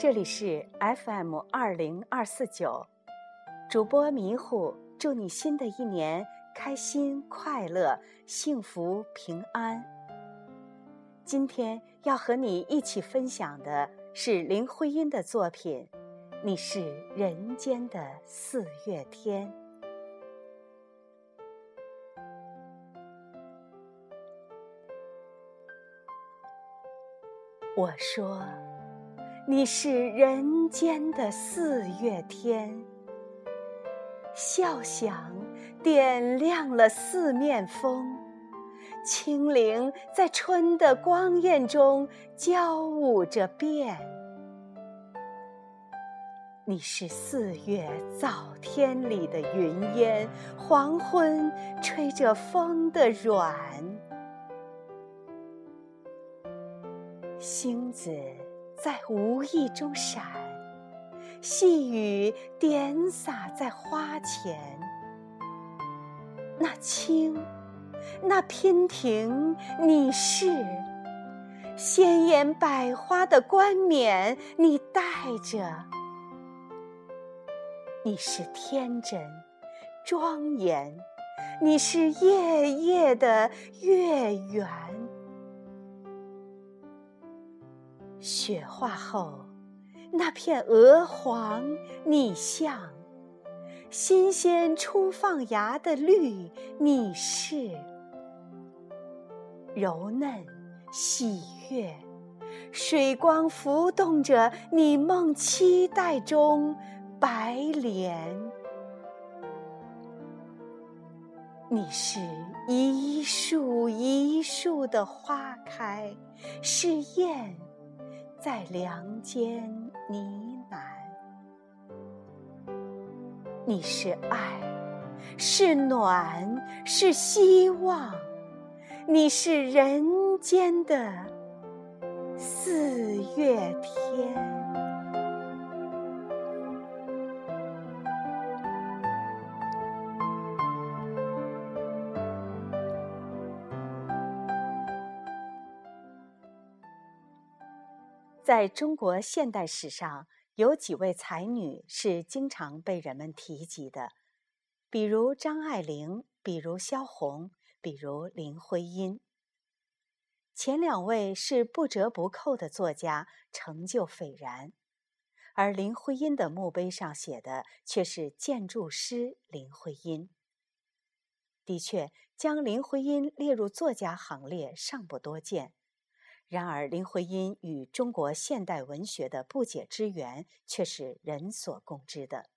这里是 FM 二零二四九，主播迷糊，祝你新的一年开心、快乐、幸福、平安。今天要和你一起分享的是林徽因的作品《你是人间的四月天》。我说。你是人间的四月天，笑响点亮了四面风，清灵在春的光艳中交舞着变。你是四月早天里的云烟，黄昏吹着风的软，星子。在无意中闪，细雨点洒在花前。那青，那娉婷，你是鲜艳百花的冠冕，你戴着。你是天真，庄严，你是夜夜的月圆。雪化后，那片鹅黄你像；新鲜初放芽的绿你是；柔嫩喜悦，水光浮动着你梦期待中白莲。你是一树一树的花开，是燕。在梁间呢喃，你是爱，是暖，是希望，你是人间的四月天。在中国现代史上，有几位才女是经常被人们提及的，比如张爱玲，比如萧红，比如林徽因。前两位是不折不扣的作家，成就斐然，而林徽因的墓碑上写的却是建筑师林徽因。的确，将林徽因列入作家行列尚不多见。然而，林徽因与中国现代文学的不解之缘却是人所共知的。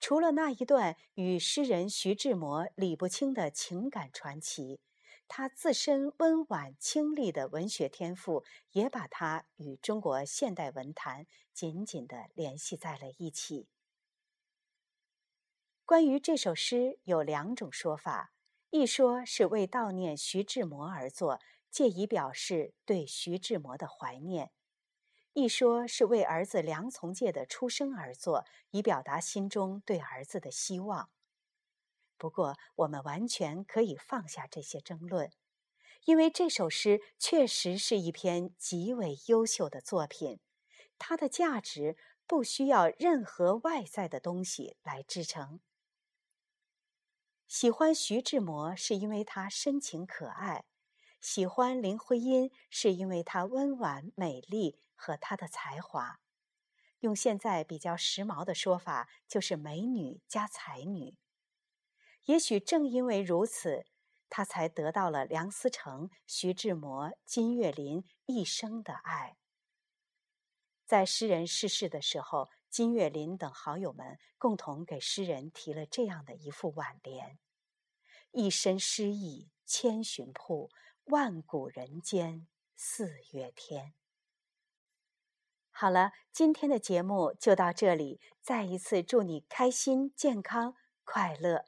除了那一段与诗人徐志摩理不清的情感传奇，他自身温婉清丽的文学天赋也把他与中国现代文坛紧紧地联系在了一起。关于这首诗，有两种说法：一说是为悼念徐志摩而作。借以表示对徐志摩的怀念，一说是为儿子梁从诫的出生而作，以表达心中对儿子的希望。不过，我们完全可以放下这些争论，因为这首诗确实是一篇极为优秀的作品，它的价值不需要任何外在的东西来支撑。喜欢徐志摩是因为他深情可爱。喜欢林徽因是因为她温婉美丽和她的才华，用现在比较时髦的说法，就是美女加才女。也许正因为如此，她才得到了梁思成、徐志摩、金岳霖一生的爱。在诗人逝世的时候，金岳霖等好友们共同给诗人提了这样的一副挽联：“一身诗意千寻瀑。”万古人间四月天。好了，今天的节目就到这里。再一次祝你开心、健康、快乐。